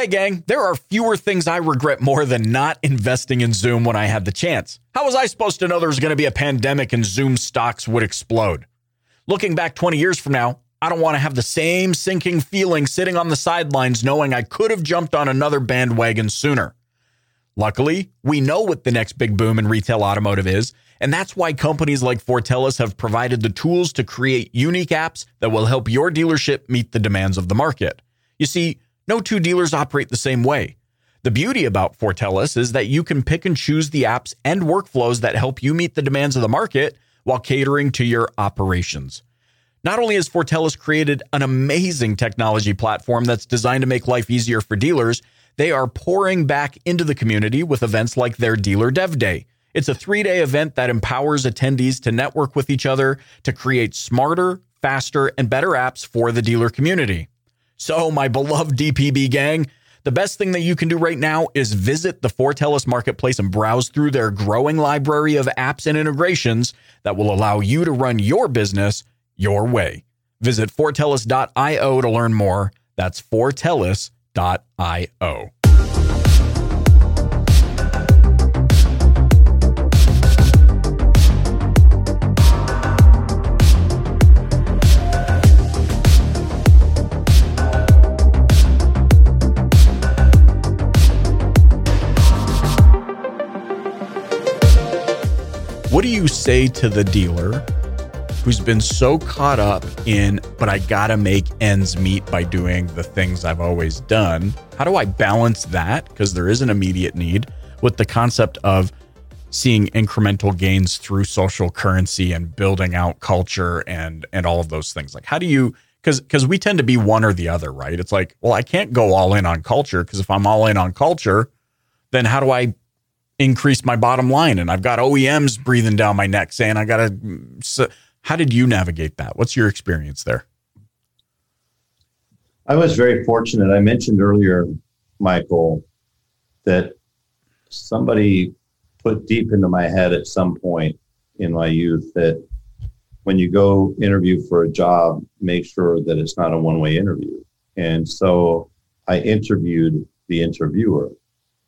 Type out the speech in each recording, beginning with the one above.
Hey, gang, there are fewer things I regret more than not investing in Zoom when I had the chance. How was I supposed to know there was going to be a pandemic and Zoom stocks would explode? Looking back 20 years from now, I don't want to have the same sinking feeling sitting on the sidelines knowing I could have jumped on another bandwagon sooner. Luckily, we know what the next big boom in retail automotive is, and that's why companies like Fortellis have provided the tools to create unique apps that will help your dealership meet the demands of the market. You see, no two dealers operate the same way. The beauty about Fortellis is that you can pick and choose the apps and workflows that help you meet the demands of the market while catering to your operations. Not only has Fortellis created an amazing technology platform that's designed to make life easier for dealers, they are pouring back into the community with events like their Dealer Dev Day. It's a three day event that empowers attendees to network with each other to create smarter, faster, and better apps for the dealer community. So, my beloved DPB gang, the best thing that you can do right now is visit the Fortellis marketplace and browse through their growing library of apps and integrations that will allow you to run your business your way. Visit fortellis.io to learn more. That's fortellis.io. What do you say to the dealer who's been so caught up in, but I gotta make ends meet by doing the things I've always done? How do I balance that? Because there is an immediate need with the concept of seeing incremental gains through social currency and building out culture and and all of those things. Like how do you because because we tend to be one or the other, right? It's like, well, I can't go all in on culture because if I'm all in on culture, then how do I increase my bottom line and I've got OEMs breathing down my neck saying I got to so how did you navigate that? What's your experience there? I was very fortunate. I mentioned earlier, Michael, that somebody put deep into my head at some point in my youth that when you go interview for a job, make sure that it's not a one way interview. And so I interviewed the interviewer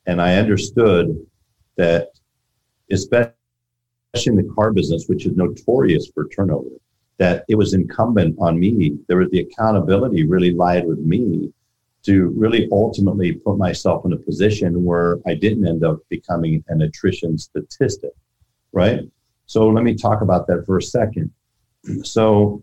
and I understood that, especially in the car business, which is notorious for turnover, that it was incumbent on me. There was the accountability really lied with me to really ultimately put myself in a position where I didn't end up becoming an attrition statistic, right? So let me talk about that for a second. So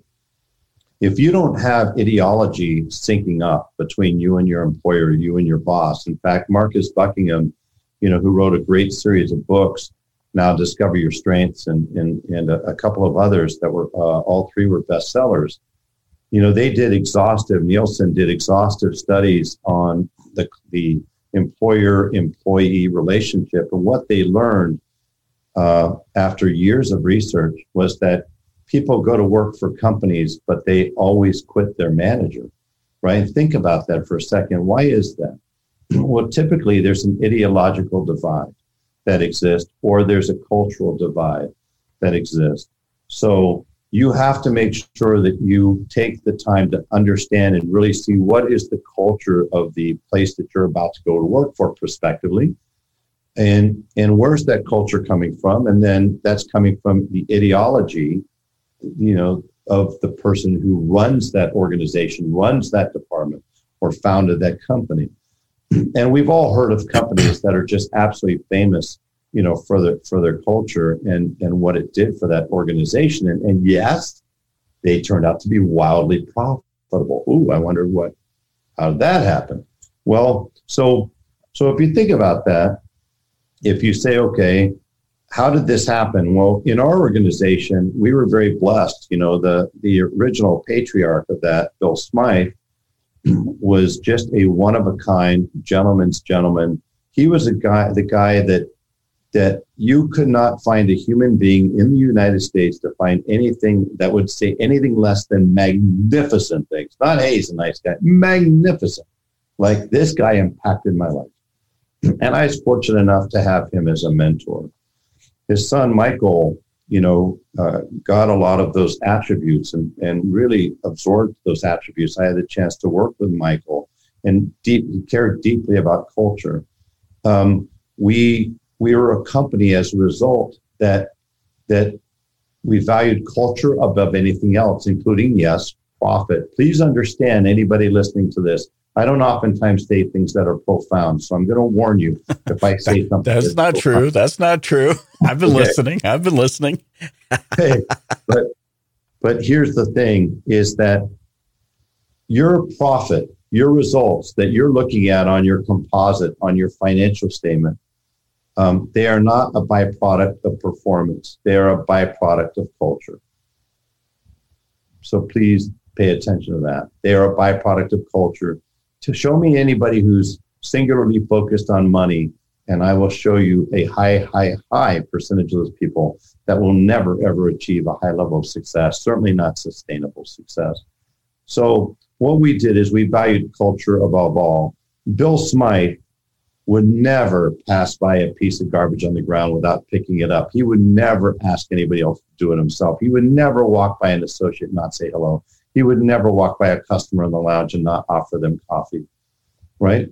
if you don't have ideology syncing up between you and your employer, you and your boss, in fact, Marcus Buckingham you know, who wrote a great series of books. Now, Discover Your Strengths, and and and a, a couple of others that were uh, all three were bestsellers. You know, they did exhaustive. Nielsen did exhaustive studies on the the employer employee relationship, and what they learned uh, after years of research was that people go to work for companies, but they always quit their manager. Right? Think about that for a second. Why is that? Well, typically there's an ideological divide that exists, or there's a cultural divide that exists. So you have to make sure that you take the time to understand and really see what is the culture of the place that you're about to go to work for prospectively. And and where's that culture coming from? And then that's coming from the ideology you know of the person who runs that organization runs that department or founded that company and we've all heard of companies that are just absolutely famous, you know, for the for their culture and and what it did for that organization. And, and yes, they turned out to be wildly profitable. Ooh, I wonder what how did that happen? Well, so so if you think about that, if you say, okay, how did this happen? Well, in our organization, we were very blessed. You know, the the original patriarch of that, Bill Smythe, was just a one of a kind gentleman's gentleman. He was a guy, the guy that that you could not find a human being in the United States to find anything that would say anything less than magnificent things. Not hey, he's a nice guy, magnificent. Like this guy impacted my life. And I was fortunate enough to have him as a mentor. His son, Michael, you know, uh, got a lot of those attributes and, and really absorbed those attributes. I had the chance to work with Michael and deep, cared deeply about culture. Um, we we were a company as a result that that we valued culture above anything else, including yes, profit. Please understand, anybody listening to this, I don't oftentimes say things that are profound. So I'm going to warn you if I say something. that's, that's not profound. true. That's not true. I've been okay. listening. I've been listening. okay. But but here's the thing is that your profit, your results that you're looking at on your composite, on your financial statement, um, they are not a byproduct of performance. They are a byproduct of culture. So please pay attention to that. They are a byproduct of culture. To show me anybody who's singularly focused on money, and I will show you a high, high, high percentage of those people that will never, ever achieve a high level of success, certainly not sustainable success. So, what we did is we valued culture above all. Bill Smythe would never pass by a piece of garbage on the ground without picking it up. He would never ask anybody else to do it himself. He would never walk by an associate and not say hello. He would never walk by a customer in the lounge and not offer them coffee. Right?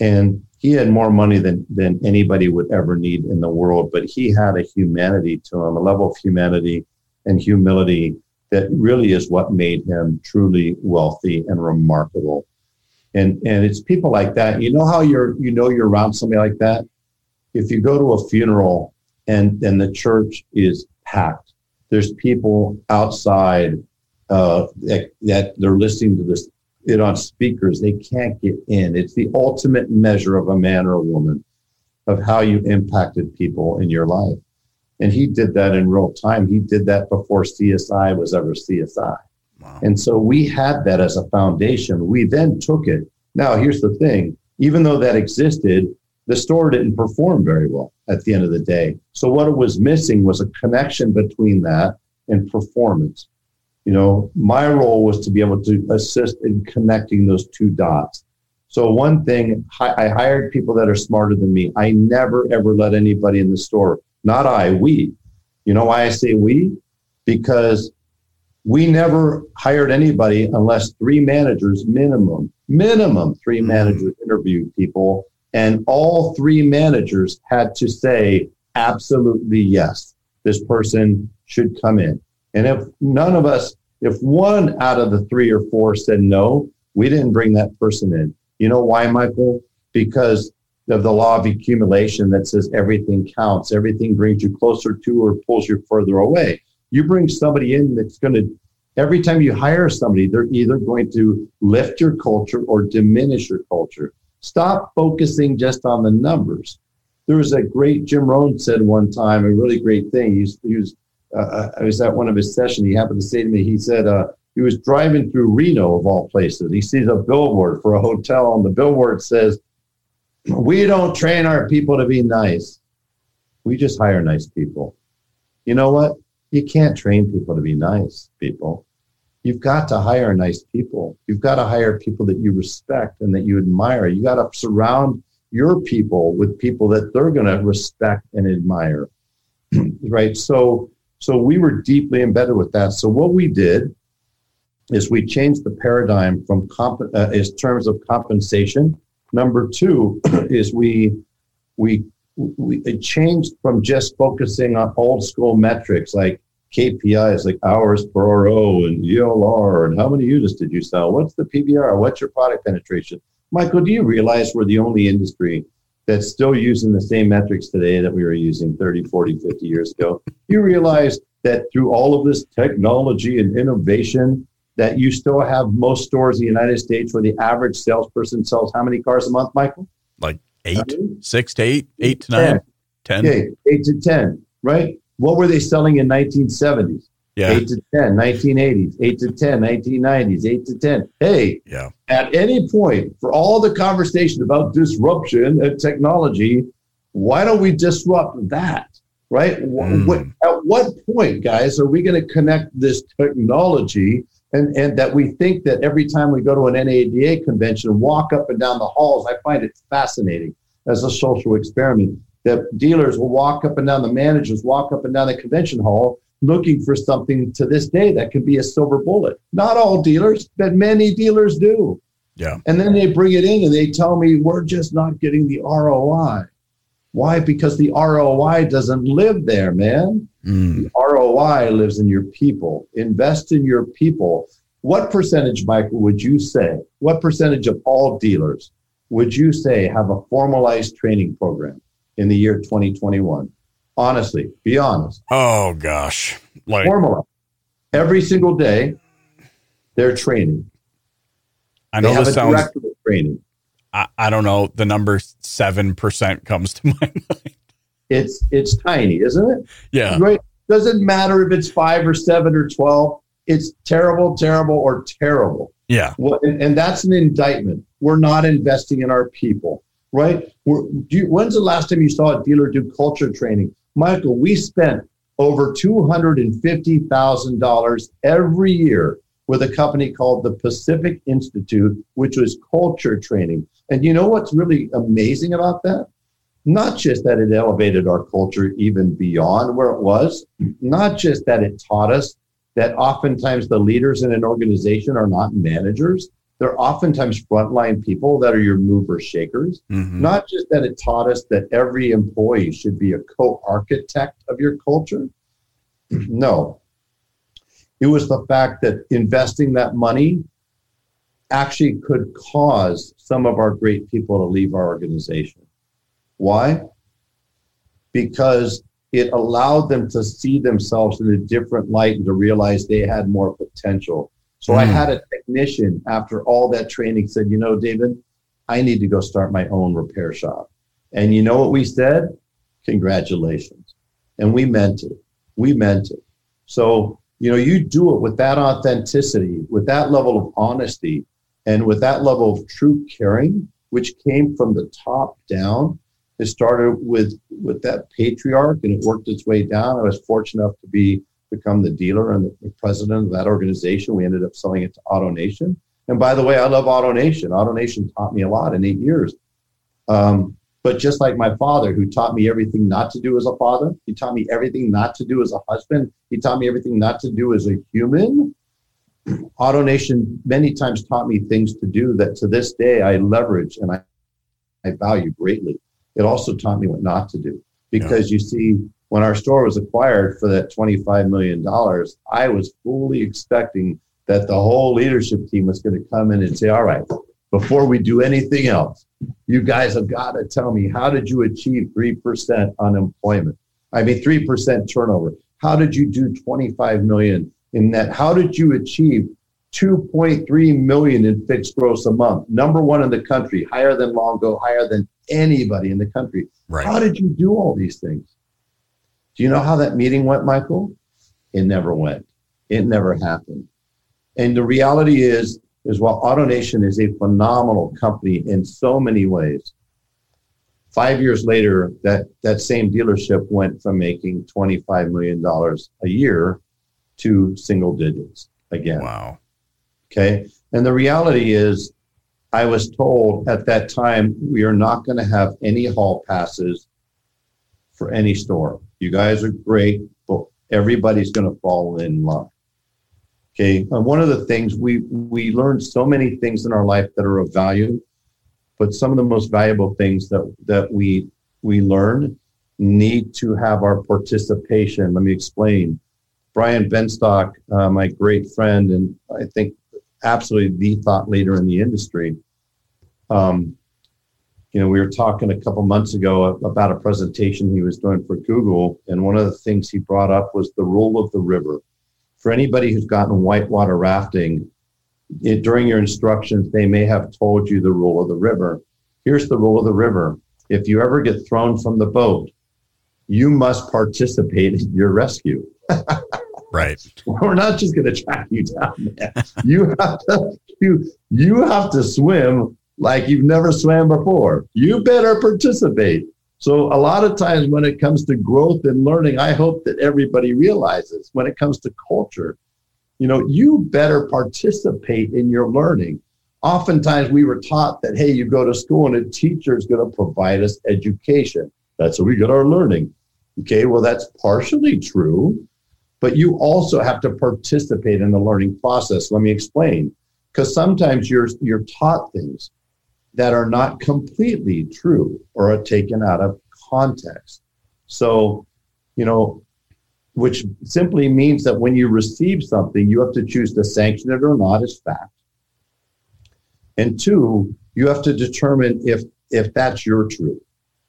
And he had more money than, than anybody would ever need in the world, but he had a humanity to him, a level of humanity and humility that really is what made him truly wealthy and remarkable and and it's people like that you know how you're you know you're around somebody like that if you go to a funeral and and the church is packed there's people outside uh, that, that they're listening to this it on speakers they can't get in it's the ultimate measure of a man or a woman of how you impacted people in your life and he did that in real time he did that before csi was ever csi Wow. And so we had that as a foundation. We then took it. Now, here's the thing even though that existed, the store didn't perform very well at the end of the day. So, what it was missing was a connection between that and performance. You know, my role was to be able to assist in connecting those two dots. So, one thing, I hired people that are smarter than me. I never, ever let anybody in the store, not I, we. You know why I say we? Because we never hired anybody unless three managers minimum minimum 3 mm-hmm. managers interviewed people and all three managers had to say absolutely yes this person should come in and if none of us if one out of the three or four said no we didn't bring that person in you know why michael because of the law of accumulation that says everything counts everything brings you closer to or pulls you further away you bring somebody in that's going to, every time you hire somebody, they're either going to lift your culture or diminish your culture. Stop focusing just on the numbers. There was a great, Jim Rohn said one time, a really great thing. He was, he was uh, I was at one of his sessions. He happened to say to me, he said, uh, he was driving through Reno, of all places. He sees a billboard for a hotel, and the billboard says, We don't train our people to be nice. We just hire nice people. You know what? You can't train people to be nice people. You've got to hire nice people. You've got to hire people that you respect and that you admire. You got to surround your people with people that they're going to respect and admire. right? So so we were deeply embedded with that. So what we did is we changed the paradigm from comp- uh, terms of compensation. Number two is we we we, changed from just focusing on old school metrics like KPIs, like hours per RO and ELR, and how many units did you sell? What's the PBR? What's your product penetration? Michael, do you realize we're the only industry that's still using the same metrics today that we were using 30, 40, 50 years ago? You realize that through all of this technology and innovation, that you still have most stores in the United States where the average salesperson sells how many cars a month, Michael? Like eight, six to eight, eight to nine, ten. Okay, eight to ten, right? What were they selling in 1970s? Yeah. 8 to 10, 1980s, 8 to 10, 1990s, 8 to 10. Hey, yeah. at any point, for all the conversation about disruption and technology, why don't we disrupt that? Right? Mm. What, at what point, guys, are we going to connect this technology and, and that we think that every time we go to an NADA convention, walk up and down the halls, I find it fascinating as a social experiment that dealers will walk up and down, the managers walk up and down the convention hall looking for something to this day that could be a silver bullet. Not all dealers, but many dealers do. Yeah. And then they bring it in and they tell me we're just not getting the ROI. Why? Because the ROI doesn't live there, man. Mm. The ROI lives in your people. Invest in your people. What percentage, Michael, would you say? What percentage of all dealers would you say have a formalized training program in the year 2021? Honestly, be honest. Oh gosh. Like Formalized. Every single day, they're training. I They know have this a sounds director training. I, I don't know. The number seven percent comes to my mind. It's it's tiny, isn't it? Yeah. Right. Doesn't matter if it's five or seven or twelve. It's terrible, terrible, or terrible. Yeah. Well, and, and that's an indictment. We're not investing in our people, right? We're, do you, when's the last time you saw a dealer do culture training? Michael, we spent over $250,000 every year with a company called the Pacific Institute, which was culture training. And you know what's really amazing about that? Not just that it elevated our culture even beyond where it was, not just that it taught us that oftentimes the leaders in an organization are not managers. They're oftentimes frontline people that are your movers shakers. Mhm. Not just that it taught us that every employee should be a co architect of your culture. No. It was the fact that investing that money actually could cause some of our great people to leave our organization. Why? Because it allowed them to see themselves in a different light and to realize they had more potential. So I Mm. had a technician after all that training said, you know, David, I need to go start my own repair shop. And you know what we said? Congratulations. And we meant it. We meant it. So, you know, you do it with that authenticity, with that level of honesty, and with that level of true caring, which came from the top down. It started with with that patriarch and it worked its way down. I was fortunate enough to be become the dealer and the president of that organization. We ended up selling it to AutoNation. And by the way, I love AutoNation. AutoNation taught me a lot in eight years. Um, but just like my father, who taught me everything not to do as a father, he taught me everything not to do as a husband, he taught me everything not to do as a human. AutoNation many times taught me things to do that to this day I leverage and I, I value greatly. It also taught me what not to do. Because you see, when our store was acquired for that $25 million, I was fully expecting that the whole leadership team was going to come in and say, all right, before we do anything else, you guys have got to tell me how did you achieve 3% unemployment? I mean, 3% turnover. How did you do 25 million in that? How did you achieve 2.3 million in fixed gross a month? Number one in the country, higher than Longo, higher than anybody in the country. Right. How did you do all these things? Do you know how that meeting went, Michael? It never went. It never happened. And the reality is, is while AutoNation is a phenomenal company in so many ways, five years later, that, that same dealership went from making $25 million a year to single digits again. Wow. Okay. And the reality is, I was told at that time, we are not going to have any hall passes for any store. You guys are great, but everybody's going to fall in love. Okay. And one of the things we, we learned so many things in our life that are of value, but some of the most valuable things that, that we, we learn need to have our participation. Let me explain. Brian Benstock, uh, my great friend, and I think absolutely the thought leader in the industry. Um, you know, we were talking a couple months ago about a presentation he was doing for Google, and one of the things he brought up was the rule of the river. For anybody who's gotten whitewater rafting, it, during your instructions, they may have told you the rule of the river. Here's the rule of the river: if you ever get thrown from the boat, you must participate in your rescue. Right. We're not just going to track you down, man. You have to you you have to swim like you've never swam before. You better participate. So a lot of times when it comes to growth and learning, I hope that everybody realizes when it comes to culture, you know, you better participate in your learning. Oftentimes we were taught that hey, you go to school and a teacher is going to provide us education. That's where we get our learning. Okay, well that's partially true but you also have to participate in the learning process. Let me explain. because sometimes you're you're taught things that are not completely true or are taken out of context. So, you know, which simply means that when you receive something, you have to choose to sanction it or not as fact. And two, you have to determine if if that's your truth,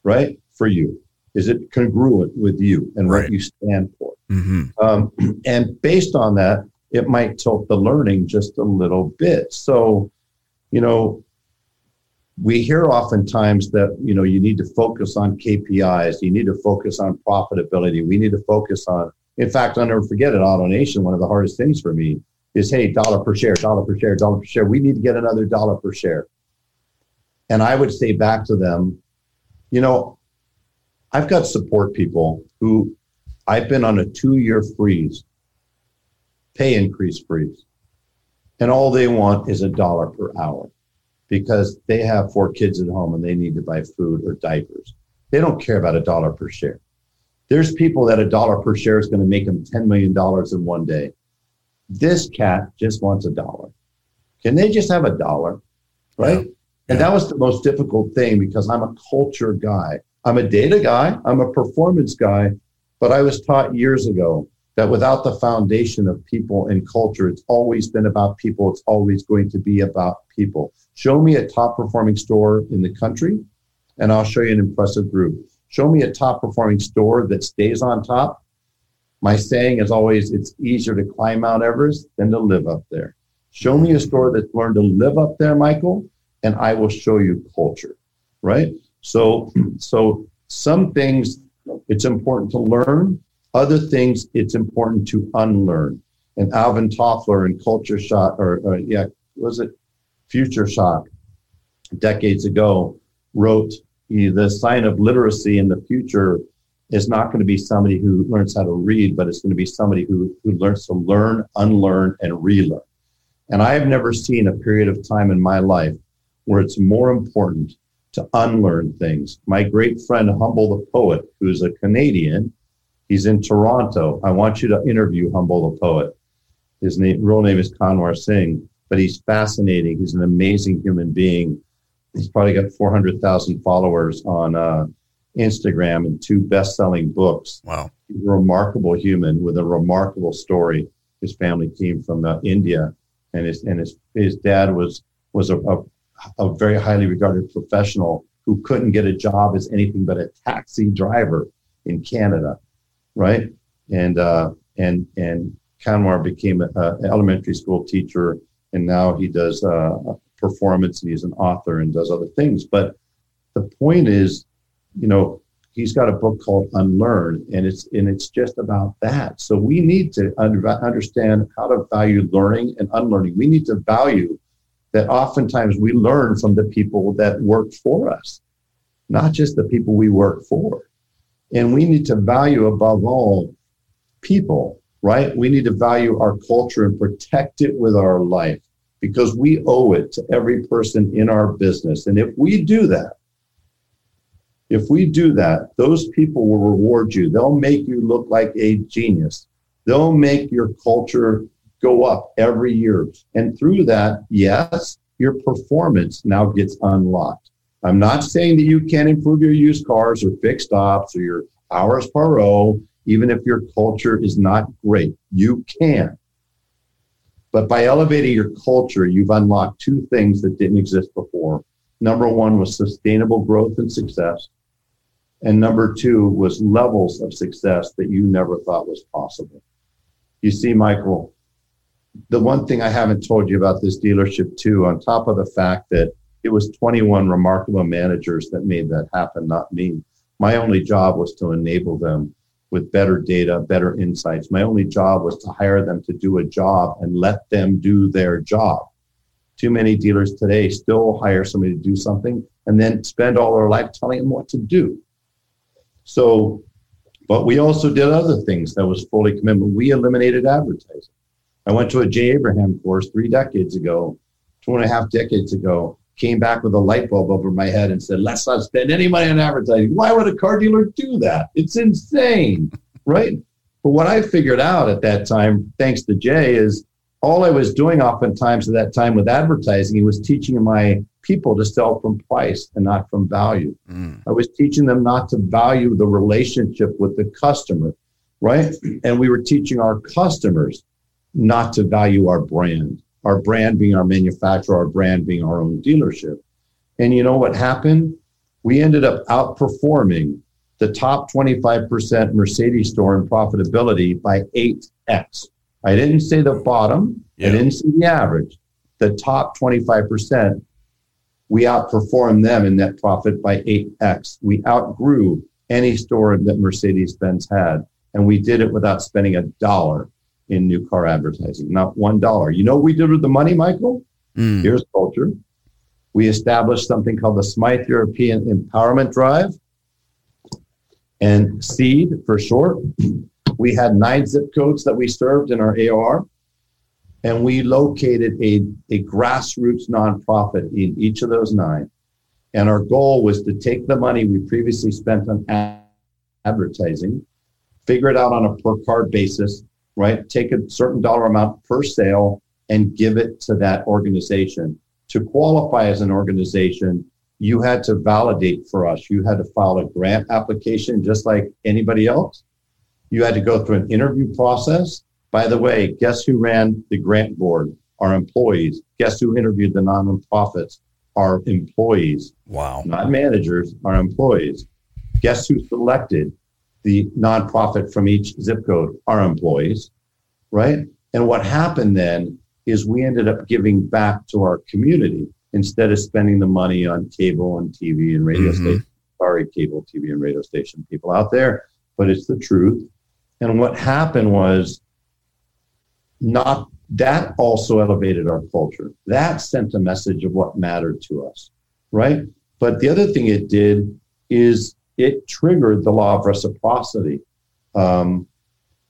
right? For you, is it congruent with you and right. what you stand for? Mm-hmm. Um, and based on that, it might tilt the learning just a little bit. So, you know, we hear oftentimes that you know you need to focus on KPIs, you need to focus on profitability, we need to focus on. In fact, I'll never forget it. AutoNation. One of the hardest things for me is, hey, dollar per share, dollar per share, dollar per share. We need to get another dollar per share. And I would say back to them, you know, I've got support people who I've been on a two-year freeze, pay increase freeze, and all they want is a dollar per hour because they have four kids at home and they need to buy food or diapers. They don't care about a dollar per share. There's people that a dollar per share is going to make them $10 million in one day. This cat just wants a dollar. Can they just have a dollar? Right? Yeah. And that was the most difficult thing because I'm a culture guy. I'm a data guy. I'm a performance guy. But I was taught years ago that without the foundation of people and culture, it's always been about people. It's always going to be about people. Show me a top performing store in the country, and I'll show you an impressive group. Show me a top performing store that stays on top. My saying is always it's easier to climb Mount Everest than to live up there. Show me a store that's learned to live up there, Michael, and I will show you culture, right? So, so some things it's important to learn, other things it's important to unlearn. And Alvin Toffler in Culture Shock, or, or yeah, was it Future Shock, decades ago, wrote the sign of literacy in the future is not going to be somebody who learns how to read, but it's going to be somebody who, who learns to learn, unlearn, and relearn. And I have never seen a period of time in my life where it's more important to unlearn things. My great friend Humble the Poet, who's a Canadian, he's in Toronto. I want you to interview Humble the Poet. His name, real name is Kanwar Singh, but he's fascinating. He's an amazing human being. He's probably got 400,000 followers on uh, Instagram and two best-selling books. Wow. He's a remarkable human with a remarkable story. His family came from uh, India, and his and his his dad was was a, a a very highly regarded professional who couldn't get a job as anything but a taxi driver in Canada, right? And uh, and and Kanwar became an elementary school teacher, and now he does uh, performance, and he's an author and does other things. But the point is, you know, he's got a book called Unlearn, and it's and it's just about that. So we need to understand how to value learning and unlearning. We need to value that oftentimes we learn from the people that work for us, not just the people we work for. And we need to value above all people, right? We need to value our culture and protect it with our life because we owe it to every person in our business. And if we do that, if we do that, those people will reward you. They'll make you look like a genius. They'll make your culture go up every year. And through that, yes, your performance now gets unlocked. I'm not saying that you can't improve your used cars or fixed ops or your hours per RO, even if your culture is not great. You can. But by elevating your culture, you've unlocked two things that didn't exist before. Number one was sustainable growth and success. And number two was levels of success that you never thought was possible. You see, Michael, the one thing I haven't told you about this dealership too, on top of the fact that it was 21 remarkable managers that made that happen, not me. My only job was to enable them with better data, better insights. My only job was to hire them to do a job and let them do their job. Too many dealers today still hire somebody to do something and then spend all their life telling them what to do. So, but we also did other things that was fully commitment. We eliminated advertising. I went to a Jay Abraham course three decades ago, two and a half decades ago, came back with a light bulb over my head and said, let's not spend any money on advertising. Why would a car dealer do that? It's insane, right? But what I figured out at that time, thanks to Jay, is all I was doing oftentimes at that time with advertising, he was teaching my people to sell from price and not from value. Mm. I was teaching them not to value the relationship with the customer, right? And we were teaching our customers not to value our brand, our brand being our manufacturer, our brand being our own dealership. And you know what happened? We ended up outperforming the top 25% Mercedes store in profitability by 8x. I didn't say the bottom, I didn't say the average. The top 25%, we outperformed them in net profit by 8x. We outgrew any store that Mercedes Benz had. And we did it without spending a dollar in new car advertising, not one dollar. You know what we did with the money, Michael? Mm. Here's culture. We established something called the Smythe European Empowerment Drive and SEED for short. We had nine zip codes that we served in our AOR, and we located a, a grassroots nonprofit in each of those nine. And our goal was to take the money we previously spent on advertising, figure it out on a per card basis, right? Take a certain dollar amount per sale and give it to that organization. To qualify as an organization, you had to validate for us. You had to file a grant application just like anybody else. You had to go through an interview process. By the way, guess who ran the grant board? Our employees. Guess who interviewed the nonprofits? Our employees. Wow. Not managers, our employees. Guess who selected the nonprofit from each zip code? Our employees, right? And what happened then is we ended up giving back to our community instead of spending the money on cable and TV and radio mm-hmm. station. Sorry, cable, TV, and radio station people out there, but it's the truth. And what happened was not that also elevated our culture. That sent a message of what mattered to us, right? But the other thing it did is it triggered the law of reciprocity um,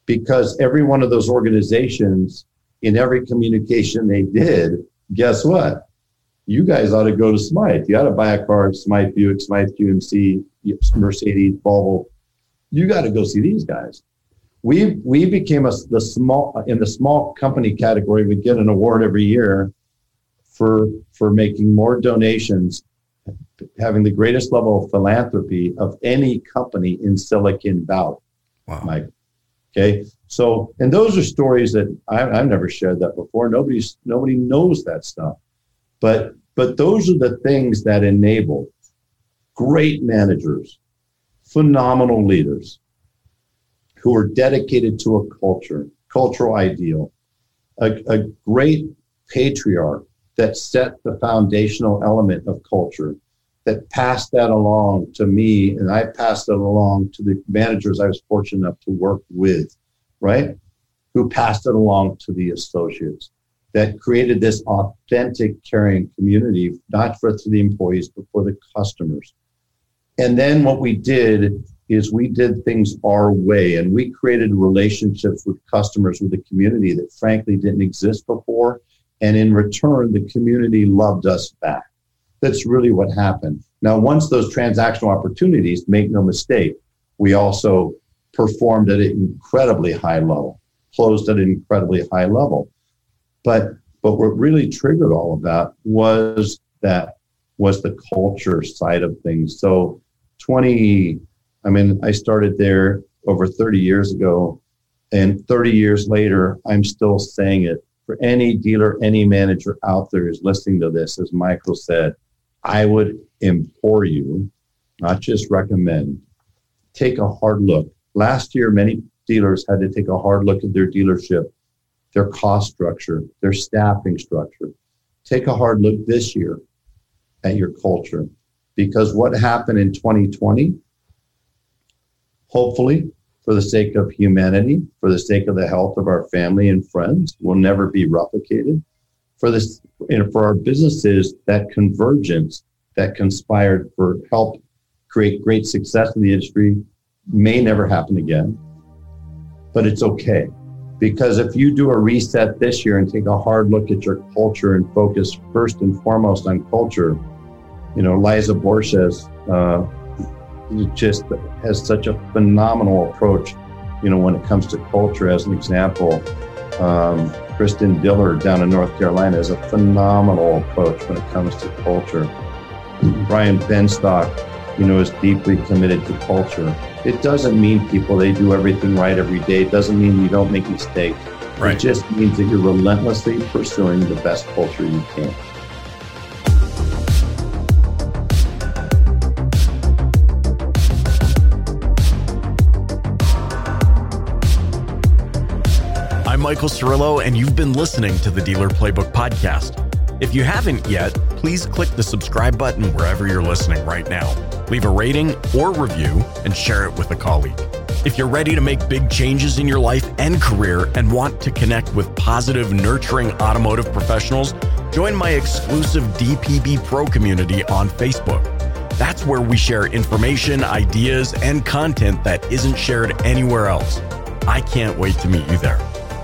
because every one of those organizations, in every communication they did, guess what? You guys ought to go to Smythe. You ought to buy a car, Smythe Buick, Smythe GMC, Mercedes, Volvo. You got to go see these guys. We we became a the small in the small company category. We get an award every year for for making more donations having the greatest level of philanthropy of any company in Silicon Valley. Wow. Mike. Okay. So, and those are stories that I, have never shared that before. Nobody's nobody knows that stuff, but but those are the things that enable great managers, phenomenal leaders, who are dedicated to a culture, cultural ideal, a, a great patriarch that set the foundational element of culture that passed that along to me, and I passed it along to the managers I was fortunate enough to work with, right? Who passed it along to the associates that created this authentic caring community, not for the employees, but for the customers. And then what we did is we did things our way and we created relationships with customers with the community that frankly didn't exist before. And in return, the community loved us back. That's really what happened. Now, once those transactional opportunities, make no mistake, we also performed at an incredibly high level, closed at an incredibly high level. But but what really triggered all of that was that was the culture side of things. So 20, I mean, I started there over 30 years ago, and 30 years later, I'm still saying it. For any dealer, any manager out there who's listening to this, as Michael said, I would implore you, not just recommend, take a hard look. Last year, many dealers had to take a hard look at their dealership, their cost structure, their staffing structure. Take a hard look this year at your culture because what happened in 2020, hopefully, for the sake of humanity, for the sake of the health of our family and friends, will never be replicated. For this know, for our businesses that convergence that conspired for help create great success in the industry may never happen again. But it's okay because if you do a reset this year and take a hard look at your culture and focus first and foremost on culture you know Liza Borches uh, just has such a phenomenal approach you know when it comes to culture as an example Um, Kristen Diller down in North Carolina is a phenomenal approach when it comes to culture. Brian Benstock, you know, is deeply committed to culture. It doesn't mean people they do everything right every day. It doesn't mean you don't make mistakes. Right. It just means that you're relentlessly pursuing the best culture you can. Michael Cirillo, and you've been listening to the Dealer Playbook Podcast. If you haven't yet, please click the subscribe button wherever you're listening right now. Leave a rating or review and share it with a colleague. If you're ready to make big changes in your life and career and want to connect with positive, nurturing automotive professionals, join my exclusive DPB Pro community on Facebook. That's where we share information, ideas, and content that isn't shared anywhere else. I can't wait to meet you there.